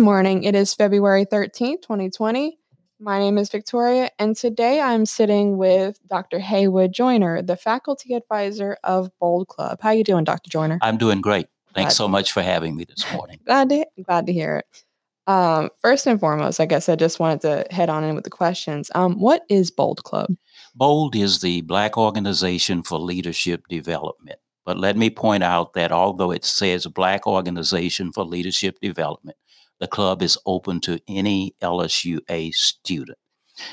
morning. It is February 13th, 2020. My name is Victoria, and today I'm sitting with Dr. Haywood Joiner, the faculty advisor of Bold Club. How you doing, Dr. Joiner? I'm doing great. Thanks glad so much for having me this morning. glad to glad to hear it. Um, first and foremost, I guess I just wanted to head on in with the questions. Um, what is Bold Club? Bold is the Black Organization for Leadership Development. But let me point out that although it says Black Organization for Leadership Development, the club is open to any LSUA student.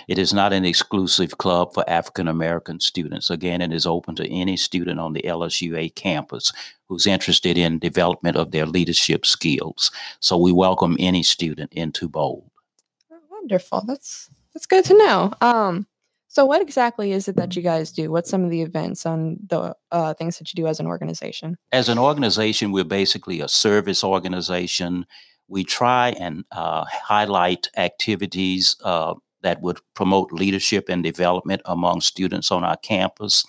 It is not an exclusive club for African American students. Again, it is open to any student on the LSUA campus who's interested in development of their leadership skills. So we welcome any student into Bold. Wonderful. That's that's good to know. Um, so, what exactly is it that you guys do? What's some of the events and the uh, things that you do as an organization? As an organization, we're basically a service organization. We try and uh, highlight activities uh, that would promote leadership and development among students on our campus.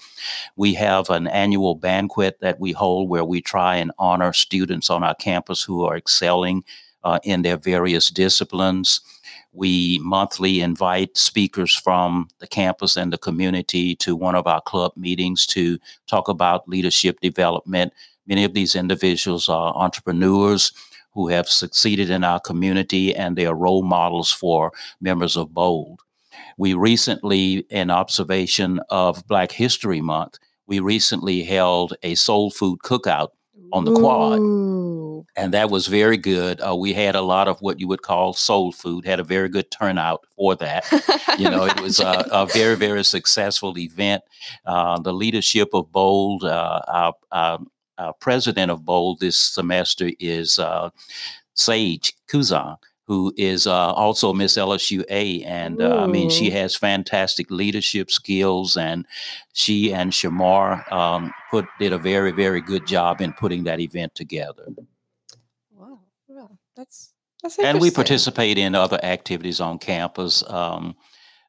We have an annual banquet that we hold where we try and honor students on our campus who are excelling uh, in their various disciplines. We monthly invite speakers from the campus and the community to one of our club meetings to talk about leadership development. Many of these individuals are entrepreneurs who have succeeded in our community and they are role models for members of BOLD. We recently, in observation of Black History Month, we recently held a soul food cookout on the quad. And that was very good. Uh, we had a lot of what you would call soul food, had a very good turnout for that. you know, it was a, a, very, very successful event. Uh, the leadership of Bold, uh, our, our, our, president of Bold this semester is uh, Sage Kuzan who is uh, also Miss LSUA. And uh, I mean, she has fantastic leadership skills, and she and Shamar um, put did a very, very good job in putting that event together. Wow, wow. that's that's and we participate in other activities on campus. Um,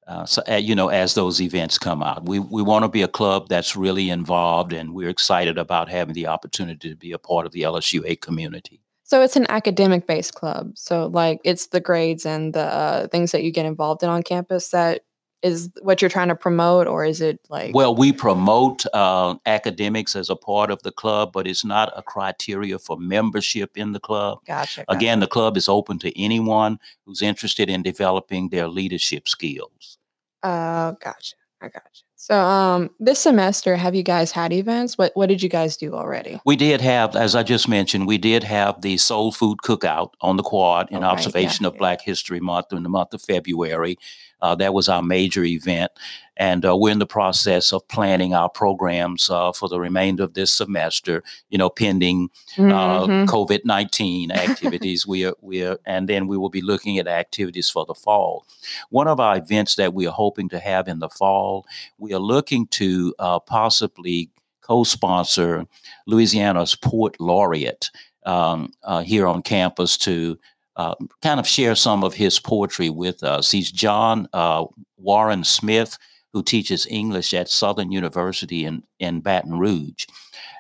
uh, so, uh, you know, as those events come out, we we want to be a club that's really involved, and we're excited about having the opportunity to be a part of the LSUA community. So it's an academic based club. So like it's the grades and the uh, things that you get involved in on campus that is what you're trying to promote or is it like well we promote uh, academics as a part of the club but it's not a criteria for membership in the club gotcha, gotcha. again the club is open to anyone who's interested in developing their leadership skills uh gotcha i gotcha so um, this semester, have you guys had events? What what did you guys do already? We did have, as I just mentioned, we did have the Soul Food Cookout on the quad in oh, observation right, yeah, of. Black History Month in the month of February. Uh, that was our major event. And uh, we're in the process of planning our programs uh, for the remainder of this semester, you know, pending uh, mm-hmm. COVID 19 activities. we are, we are, and then we will be looking at activities for the fall. One of our events that we are hoping to have in the fall, we are looking to uh, possibly co sponsor Louisiana's Poet Laureate. Um, uh, here on campus to uh, kind of share some of his poetry with us. He's John uh, Warner Smith, who teaches English at Southern University in, in Baton Rouge.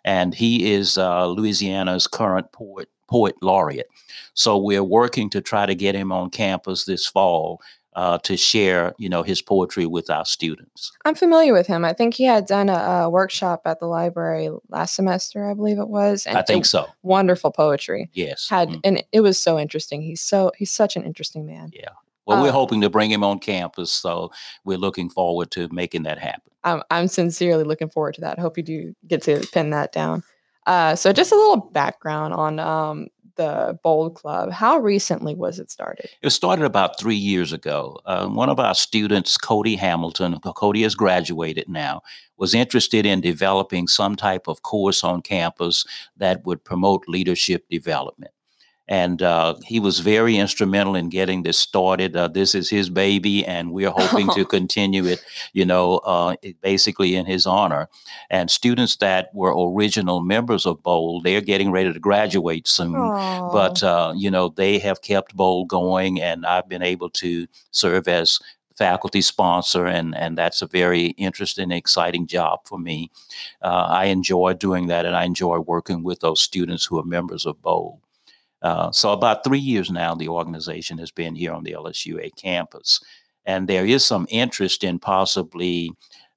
And he is uh, Louisiana's current poet, poet laureate. So we're working to try to get him on campus this fall uh, to share, you know, his poetry with our students. I'm familiar with him. I think he had done a, a workshop at the library last semester, I believe it was. And I think so. Wonderful poetry. Yes. Had mm-hmm. and it was so interesting. He's so he's such an interesting man. Yeah. Well, we're uh, hoping to bring him on campus, so we're looking forward to making that happen. I'm, I'm sincerely looking forward to that. Hope you do get to pin that down. Uh, so, just a little background on um, the Bold Club. How recently was it started? It started about three years ago. Uh, one of our students, Cody Hamilton, Cody has graduated now, was interested in developing some type of course on campus that would promote leadership development and uh, he was very instrumental in getting this started. Uh, this is his baby, and we're hoping to continue it. You know, uh, basically in his honor. And students that were original members of Bold, they're getting ready to graduate soon. Aww. But uh, you know, they have kept Bold going, and I've been able to serve as faculty sponsor, and and that's a very interesting, exciting job for me. Uh, I enjoy doing that, and I enjoy working with those students who are members of Bold. Uh, so about three years now, the organization has been here on the LSUA campus, and there is some interest in possibly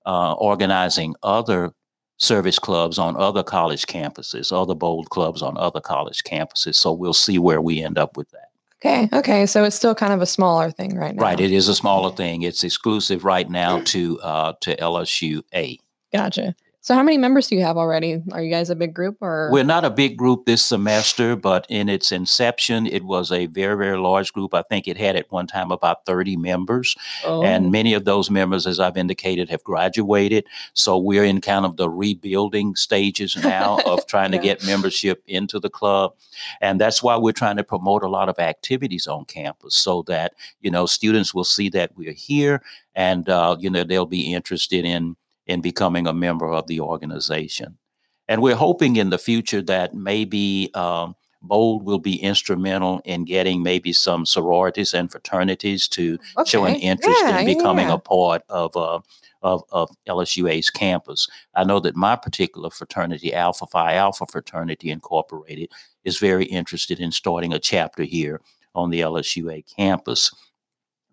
uh, organizing other service clubs on other college campuses, other bold clubs on other college campuses. So we'll see where we end up with that. Okay. Okay. So it's still kind of a smaller thing right now. Right. It is a smaller thing. It's exclusive right now to uh, to LSUA. Gotcha. So, how many members do you have already? Are you guys a big group or? We're not a big group this semester, but in its inception, it was a very, very large group. I think it had at one time about 30 members. Oh. And many of those members, as I've indicated, have graduated. So, we're in kind of the rebuilding stages now of trying yeah. to get membership into the club. And that's why we're trying to promote a lot of activities on campus so that, you know, students will see that we're here and, uh, you know, they'll be interested in in becoming a member of the organization. And we're hoping in the future that maybe um, Bold will be instrumental in getting maybe some sororities and fraternities to okay. show an interest yeah, in becoming yeah. a part of, uh, of, of LSUA's campus. I know that my particular fraternity, Alpha Phi Alpha Fraternity Incorporated, is very interested in starting a chapter here on the LSUA campus.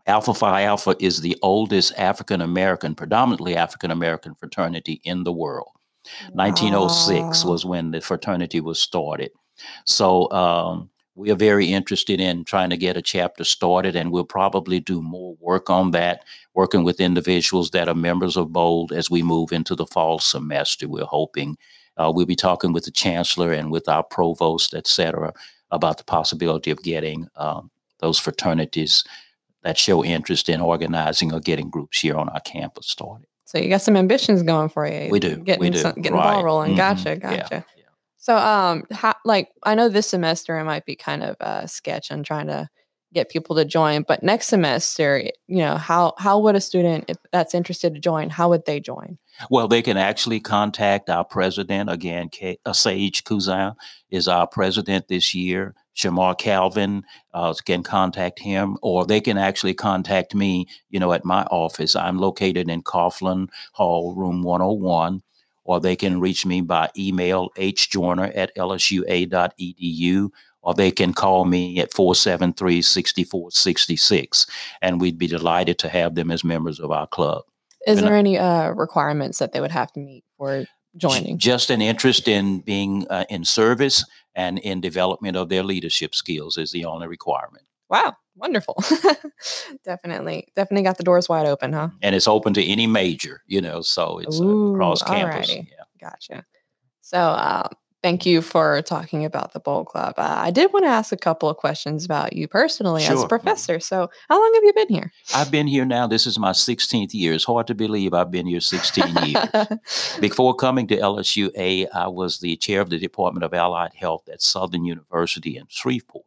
Alpha Phi Alpha is the oldest African American, predominantly African American fraternity in the world. Wow. 1906 was when the fraternity was started. So um, we are very interested in trying to get a chapter started, and we'll probably do more work on that, working with individuals that are members of BOLD as we move into the fall semester. We're hoping uh, we'll be talking with the chancellor and with our provost, et cetera, about the possibility of getting um, those fraternities that show interest in organizing or getting groups here on our campus started. So you got some ambitions going for you. We do. Getting we do. Some, getting right. the ball rolling. Mm-hmm. Gotcha. Gotcha. Yeah. So um how, like I know this semester it might be kind of a sketch on trying to get people to join, but next semester, you know, how how would a student if that's interested to join, how would they join? Well, they can actually contact our president again. K- uh, Sage Cousin is our president this year. Shamar Calvin uh, can contact him, or they can actually contact me, you know, at my office. I'm located in Coughlin Hall, room 101, or they can reach me by email, hjoyner at lsua.edu, or they can call me at 473 6466, and we'd be delighted to have them as members of our club. Is and there I, any uh, requirements that they would have to meet for joining? Just an interest in being uh, in service and in development of their leadership skills is the only requirement. Wow, wonderful. definitely, definitely got the doors wide open, huh? And it's open to any major, you know, so it's Ooh, uh, across campus. Yeah. Gotcha. So, uh, thank you for talking about the Bold Club. Uh, I did want to ask a couple of questions about you personally sure. as a professor. So, how long have you been here? I've been here now. This is my 16th year. It's hard to believe I've been here 16 years. Before coming to LSUA, I was the chair of the Department of Allied Health at Southern University in Shreveport.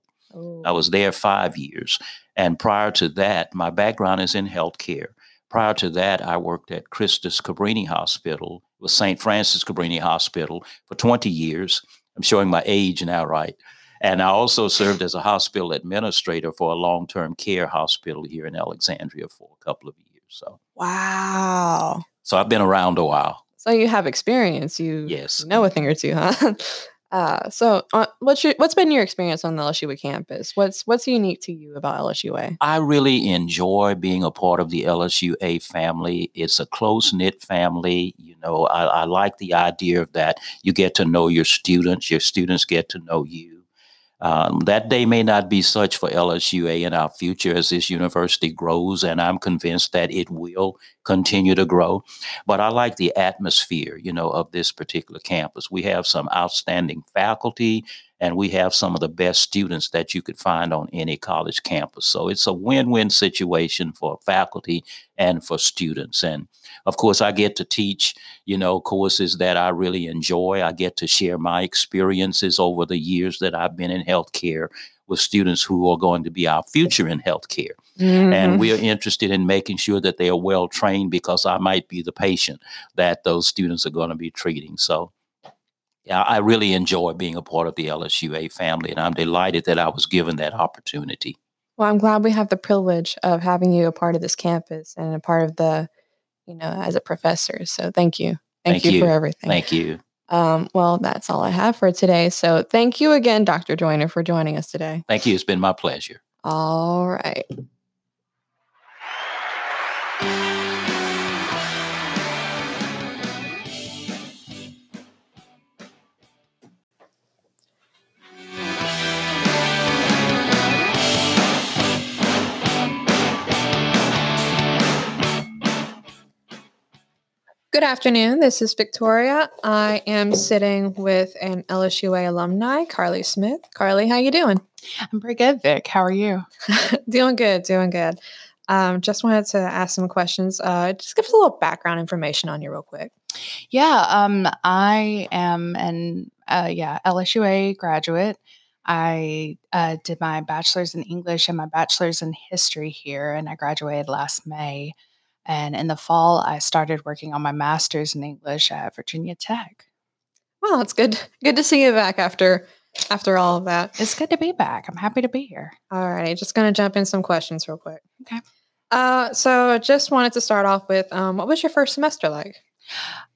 I was there five years. And prior to that, my background is in healthcare. Prior to that, I worked at Christus Cabrini Hospital with St. Francis Cabrini Hospital for 20 years. I'm showing my age now, right? And I also served as a hospital administrator for a long term care hospital here in Alexandria for a couple of years. So, wow. So I've been around a while. So you have experience. You yes. know a thing or two, huh? Uh, so, uh, what's your what's been your experience on the LSUA campus? What's what's unique to you about LSUA? I really enjoy being a part of the LSUA family. It's a close knit family. You know, I, I like the idea of that. You get to know your students. Your students get to know you. Um, that day may not be such for LSUA in our future as this university grows, and I'm convinced that it will continue to grow. But I like the atmosphere, you know, of this particular campus. We have some outstanding faculty, and we have some of the best students that you could find on any college campus. So it's a win-win situation for faculty and for students. And of course, I get to teach, you know, courses that I really enjoy. I get to share my experiences over the years that I've been in healthcare with students who are going to be our future in healthcare. Mm-hmm. And we are interested in making sure that they are well trained because I might be the patient that those students are going to be treating. So, I really enjoy being a part of the LSUA family, and I'm delighted that I was given that opportunity. Well, I'm glad we have the privilege of having you a part of this campus and a part of the you know, as a professor. So thank you. Thank, thank you, you, for everything. Thank you. Um, well, that's all I have for today. So thank you again, Dr. Joiner, for joining us today. Thank you. It's been my pleasure. All right. Good afternoon. This is Victoria. I am sitting with an LSUA alumni, Carli Smith. Carli, how you doing? I'm pretty good, Vic. How are you? doing good, doing good. Um, just wanted to ask some questions. Uh, just give us a little background information on you, real quick. Yeah, um, I am an uh, yeah LSUA graduate. I uh, did my bachelor's in English and my bachelor's in history here, and I graduated last May. And in the fall, I started working on my master's in English at Virginia Tech. Well, it's good. Good to see you back after after all of that. It's good to be back. I'm happy to be here. All right, just gonna jump in some questions real quick. Okay. Uh, so I just wanted to start off with, um, what was your first semester like?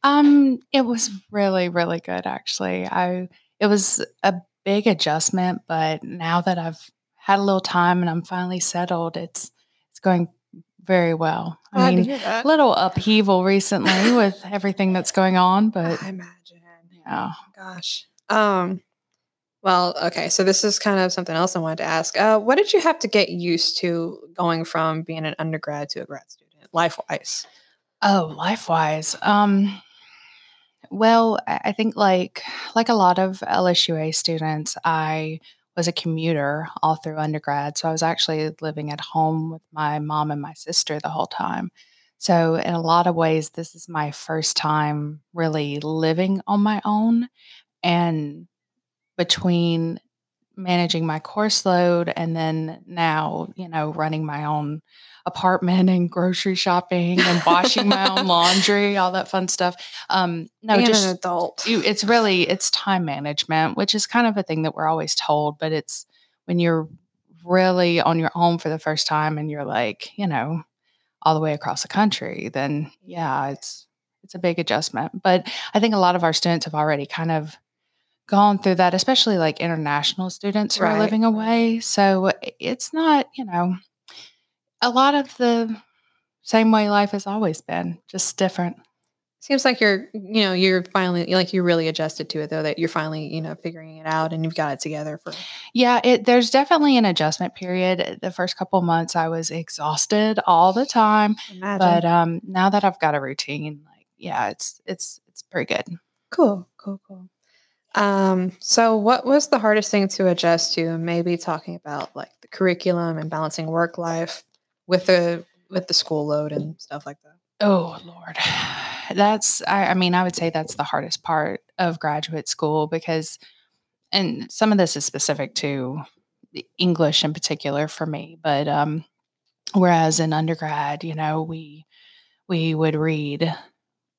Um, it was really, really good actually. I it was a big adjustment, but now that I've had a little time and I'm finally settled, it's it's going very well. I mean, a little upheaval recently with everything that's going on, but I imagine. Yeah. Gosh. Um. Well, okay. So this is kind of something else I wanted to ask. Uh, what did you have to get used to going from being an undergrad to a grad student, life wise? Oh, life wise. Um. Well, I think like like a lot of LSUA students, I was a commuter all through undergrad. So I was actually living at home with my mom and my sister the whole time. So, in a lot of ways, this is my first time really living on my own. And between managing my course load and then now, you know, running my own apartment and grocery shopping and washing my own laundry, all that fun stuff. Um, no, Being just an adult. you, it's really it's time management, which is kind of a thing that we're always told, but it's when you're really on your own for the first time and you're like, you know, all the way across the country, then yeah, it's it's a big adjustment. But I think a lot of our students have already kind of gone through that, especially like international students who Right. are living away. So it's not, you know, a lot of the same way life has always been, just different. Seems like you're, you know, you're finally like you're really adjusted to it though. That you're finally, you know, figuring it out and you've got it together for. Yeah, it there's definitely an adjustment period. The first couple months I was exhausted all the time, Imagine. but um now that I've got a routine, like yeah, it's it's it's pretty good. Cool, cool, cool. Um, so what was the hardest thing to adjust to? Maybe talking about like the curriculum and balancing work life with the with the school load and stuff like that. Oh Lord. That's I, I mean, I would say that's the hardest part of graduate school because and some of this is specific to English in particular for me, but um whereas in undergrad, you know, we we would read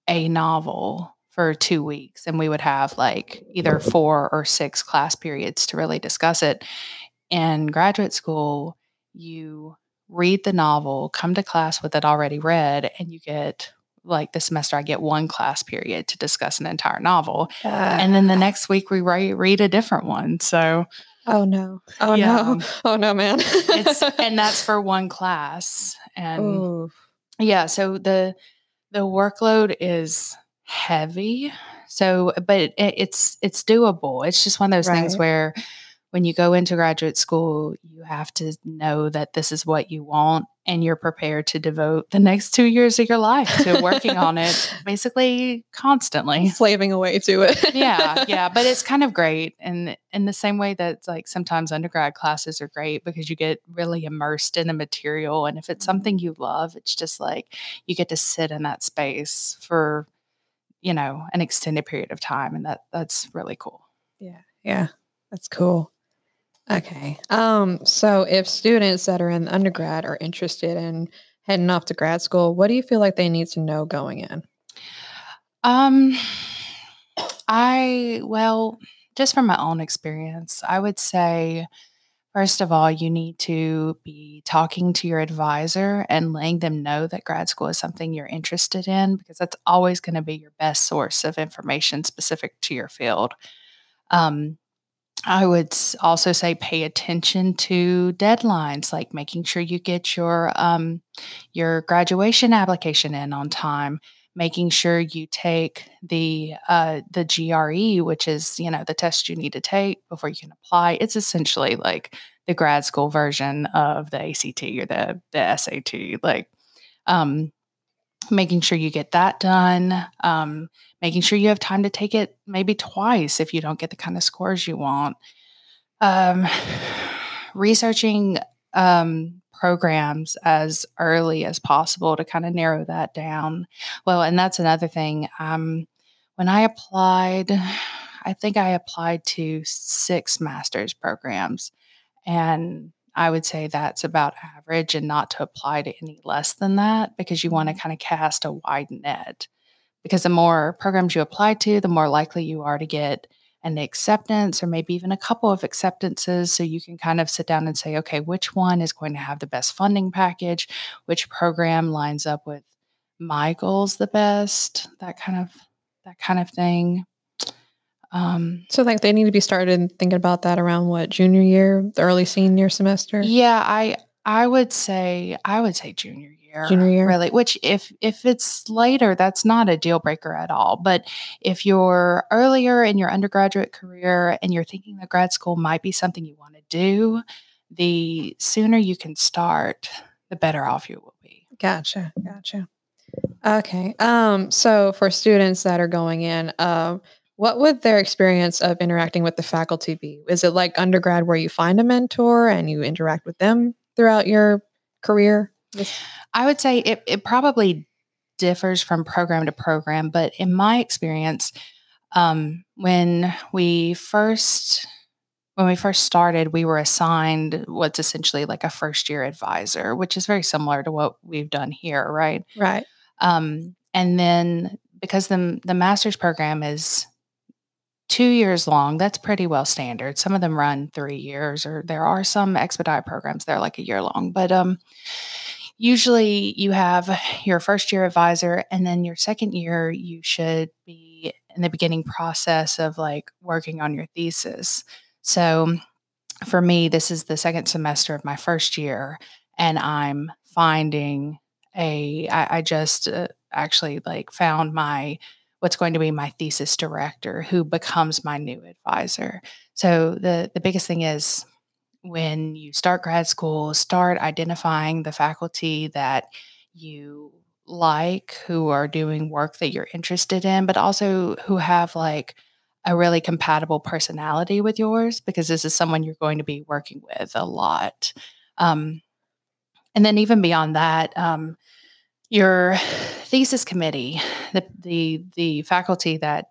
a novel for 2 weeks and we would have like either 4 or 6 class periods to really discuss it. In graduate school, you read the novel, come to class with it already read, and you get like this semester, I get one class period to discuss an entire novel. And then the next week, we write, read a different one. So oh no, oh Yeah. no, oh no, man. it's, and that's for one class. And Ooh, yeah, so the, the workload is heavy. So, but it, it's, it's doable. It's just one of those things where when you go into graduate school, you have to know that this is what you want and you're prepared to devote the next two years of your life to working on it basically constantly. slaving away to it. yeah, yeah, but it's kind of great, and in the same way that like sometimes undergrad classes are great because you get really immersed in the material, and if it's something mm-hmm. you love, it's just like you get to sit in that space for you know an extended period of time, and that that's really cool. Yeah, yeah, that's cool. Okay. Um, so if students that are in undergrad are interested in heading off to grad school, what do you feel like they need to know going in? Um, I well, just from my own experience, I would say First of all, you need to be talking to your advisor and letting them know that grad school is something you're interested in because that's always going to be your best source of information specific to your field. Um, I would also say pay attention to deadlines, like making sure you get your um, your graduation application in on time, making sure you take the uh, the GRE, which is you know the test you need to take before you can apply. It's essentially like the grad school version of the ACT or the the SAT. Like um, making sure you get that done, um, making sure you have time to take it maybe twice if you don't get the kind of scores you want. Um, researching um, programs as early as possible to kind of narrow that down. Well, and that's another thing. Um, when I applied, I think I applied to six master's programs, and I would say that's about average and not to apply to any less than that because you want to mm-hmm. kind of cast a wide net. Because the more programs you apply to, the more likely you are to get an acceptance or maybe even a couple of acceptances. So you can kind of sit down and say, okay, which one is going to have the best funding package? Which program lines up with my goals the best? That kind of that kind of thing. Um, so like they need to be started thinking about that around what junior year, the early senior semester. Yeah, I I would say I would say junior year. Junior year, really. Which if if it's later, that's not a deal breaker at all. But if you're earlier in your undergraduate career and you're thinking that grad school might be something you want to do, the sooner you can start, the better off you will be. Gotcha, gotcha. Okay. Um. So for students that are going in, um. What would their experience of interacting with the faculty be? Is it like undergrad where you find a mentor and you interact with them throughout your career? I would say it, it probably differs from program to program, but in my experience, um, when we first when we first started, we were assigned what's essentially like a first year advisor, which is very similar to what we've done here, right? Right. Um, and then because the the master's program is two years long. That's pretty well standard. Some of them run three years, or there are some expedite programs that are like a year long. But um, usually you have your first year advisor, and then your second year, you should be in the beginning process of like working on your thesis. So for me, this is the second semester of my first year, and I'm finding a, I, I just uh, actually like found my what's going to be my thesis director who becomes my new advisor. So the the biggest thing is when you start grad school, start identifying the faculty that you like who are doing work that you're interested in, but also who have like a really compatible personality with yours because this is someone you're going to be working with a lot. Um, and then even beyond that, um, your thesis committee, the the the faculty that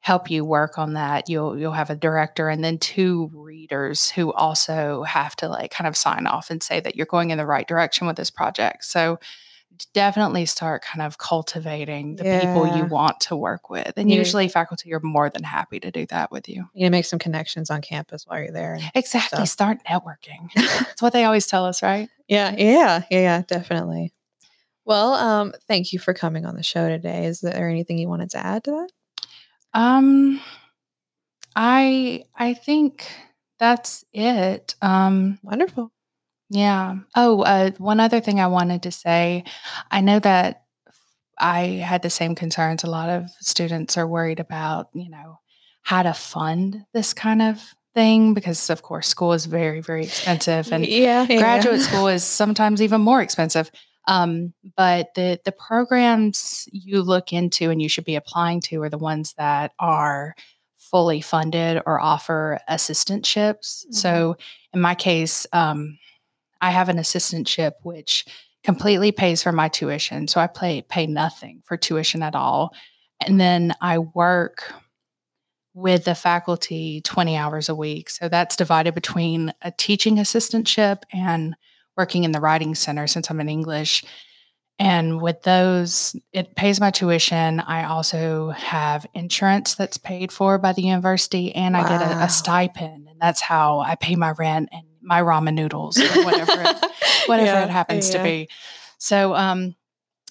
help you work on that, you'll you'll have a director and then two readers who also have to like kind of sign off and say that you're going in the right direction with this project. So definitely start kind of cultivating the yeah. people you want to work with. And yeah. usually faculty are more than happy to do that with you. You know, make some connections on campus while you're there. Exactly. Stuff. Start networking. That's what they always tell us, right? Yeah, yeah, yeah, yeah, definitely. Well, um, thank you for coming on the show today. Is there anything you wanted to add to that? Um, I I think that's it. Um, wonderful. Yeah. Oh, uh, one other thing I wanted to say. I know that I had the same concerns. A lot of students are worried about, you know, how to fund this kind of thing because, of course, school is very, very expensive, and yeah, yeah. graduate school is sometimes even more expensive. Um, but the the programs you look into and you should be applying to are the ones that are fully funded or offer assistantships. Mm-hmm. So in my case, um, I have an assistantship which completely pays for my tuition. So I pay pay nothing for tuition at all. And then I work with the faculty 20 hours a week. So that's divided between a teaching assistantship and working in the writing center since I'm in English. And with those, it pays my tuition. I also have insurance that's paid for by the university, and wow. I get a, a, stipend. And that's how I pay my rent and my ramen noodles or whatever it, whatever yeah, it happens yeah. to be. So um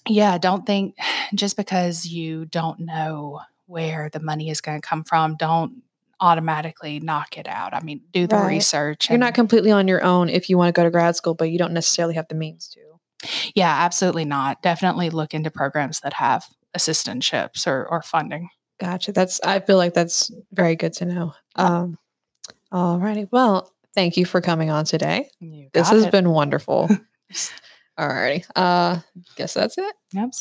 yeah, don't think just because you don't know where the money is going to come from, don't automatically knock it out. I mean, do the right. research. You're not completely on your own if you want to go to grad school, but you don't necessarily have the means to. Yeah, absolutely not. Definitely look into programs that have assistantships or, or funding. Gotcha. That's I feel like that's very good to know. Um, all righty. Well, thank you for coming on today. This has it. been wonderful. all righty. Uh guess that's it. Yep.